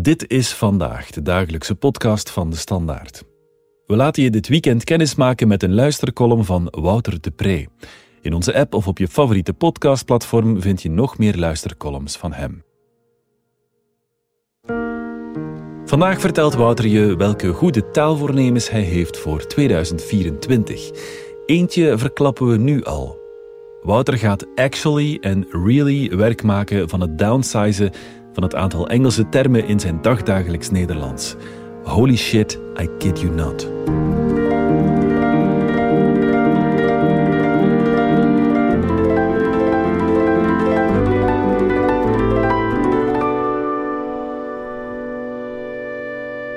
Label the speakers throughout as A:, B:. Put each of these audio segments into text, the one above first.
A: Dit is vandaag de dagelijkse podcast van de Standaard. We laten je dit weekend kennismaken met een luistercolumn van Wouter de Pre. In onze app of op je favoriete podcastplatform vind je nog meer luistercolumns van hem. Vandaag vertelt Wouter je welke goede taalvoornemens hij heeft voor 2024. Eentje verklappen we nu al. Wouter gaat actually en really werk maken van het downsizen van het aantal Engelse termen in zijn dagdagelijks Nederlands. Holy shit, I kid you not.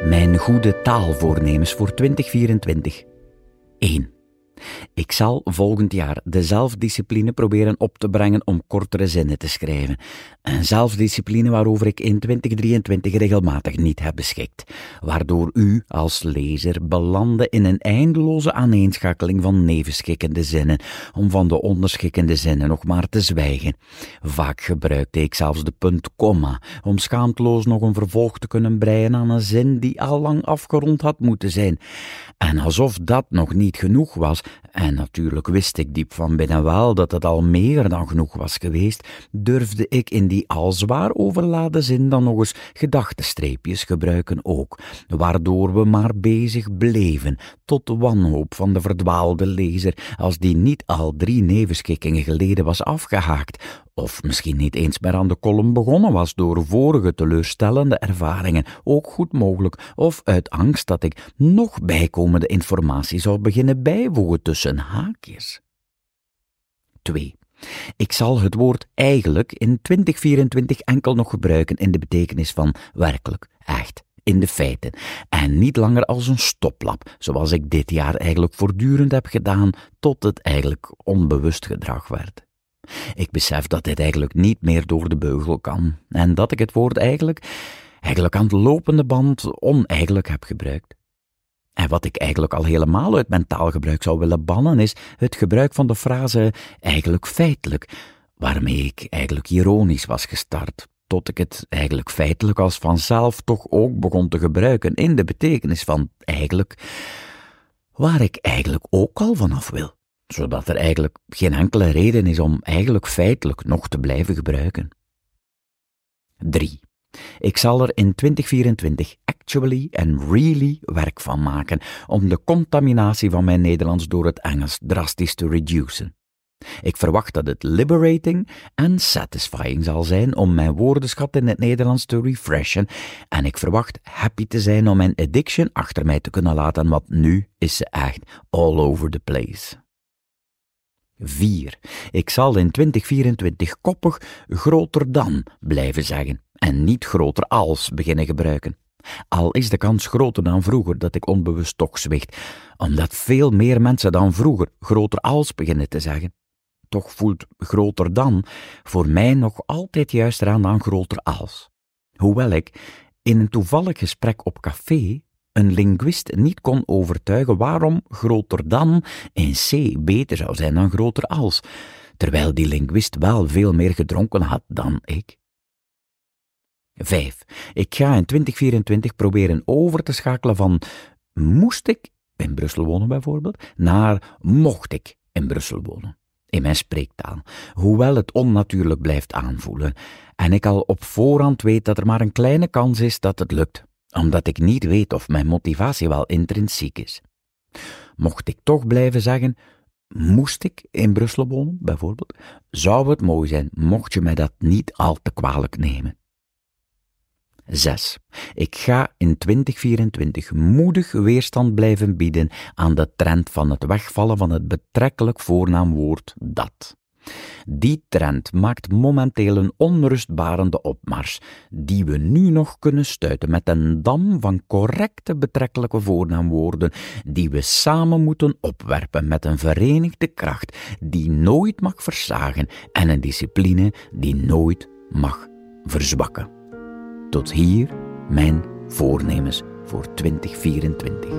B: Mijn goede taalvoornemens voor 2024. 1. Ik zal volgend jaar de zelfdiscipline proberen op te brengen om kortere zinnen te schrijven. Een zelfdiscipline waarover ik in 2023 regelmatig niet heb beschikt, waardoor u als lezer belandde in een eindeloze aaneenschakeling van nevenschikkende zinnen, om van de onderschikkende zinnen nog maar te zwijgen. Vaak gebruikte ik zelfs de punt komma, om schaamteloos nog een vervolg te kunnen breien aan een zin die al lang afgerond had moeten zijn. En alsof dat nog niet genoeg was, en natuurlijk wist ik diep van binnen wel dat het al meer dan genoeg was geweest, durfde ik in die al zwaar overladen zin dan nog eens gedachtenstreepjes gebruiken ook, waardoor we maar bezig bleven, tot wanhoop van de verdwaalde lezer, als die niet al drie nevenschikkingen geleden was afgehaakt, of misschien niet eens meer aan de kolom begonnen was door vorige teleurstellende ervaringen, ook goed mogelijk, of uit angst dat ik nog bijkomende informatie zou beginnen bijvoegen tussen haakjes. 2. Ik zal het woord eigenlijk in 2024 enkel nog gebruiken in de betekenis van werkelijk, echt, in de feiten, en niet langer als een stoplap, zoals ik dit jaar eigenlijk voortdurend heb gedaan, tot het eigenlijk onbewust gedrag werd. Ik besef dat dit eigenlijk niet meer door de beugel kan, en dat ik het woord eigenlijk, eigenlijk aan de lopende band oneigenlijk heb gebruikt. En wat ik eigenlijk al helemaal uit mijn taalgebruik zou willen bannen, is het gebruik van de frase eigenlijk feitelijk, waarmee ik eigenlijk ironisch was gestart, tot ik het eigenlijk feitelijk als vanzelf toch ook begon te gebruiken in de betekenis van eigenlijk, waar ik eigenlijk ook al vanaf wil, zodat er eigenlijk geen enkele reden is om eigenlijk feitelijk nog te blijven gebruiken. 3. Ik zal er in 2024 actually en really werk van maken om de contaminatie van mijn Nederlands door het Engels drastisch te reduceren. Ik verwacht dat het liberating en satisfying zal zijn om mijn woordenschat in het Nederlands te refreshen en ik verwacht happy te zijn om mijn addiction achter mij te kunnen laten, want nu is ze echt all over the place. 4. Ik zal in 2024 koppig groter dan blijven zeggen en niet groter als beginnen gebruiken. Al is de kans groter dan vroeger dat ik onbewust toch zwicht, omdat veel meer mensen dan vroeger groter als beginnen te zeggen. Toch voelt groter dan voor mij nog altijd juister aan dan groter als. Hoewel ik in een toevallig gesprek op café een linguist niet kon overtuigen waarom groter dan in C beter zou zijn dan groter als, terwijl die linguist wel veel meer gedronken had dan ik. 5. Ik ga in 2024 proberen over te schakelen van moest ik in Brussel wonen bijvoorbeeld, naar mocht ik in Brussel wonen. In mijn spreektaal, hoewel het onnatuurlijk blijft aanvoelen en ik al op voorhand weet dat er maar een kleine kans is dat het lukt, omdat ik niet weet of mijn motivatie wel intrinsiek is. Mocht ik toch blijven zeggen, moest ik in Brussel wonen, bijvoorbeeld, zou het mooi zijn mocht je mij dat niet al te kwalijk nemen. 6. Ik ga in 2024 moedig weerstand blijven bieden aan de trend van het wegvallen van het betrekkelijk voornaamwoord dat. Die trend maakt momenteel een onrustbarende opmars, die we nu nog kunnen stuiten met een dam van correcte betrekkelijke voornaamwoorden, die we samen moeten opwerpen met een verenigde kracht die nooit mag versagen en een discipline die nooit mag verzwakken. Tot hier mijn voornemens voor 2024.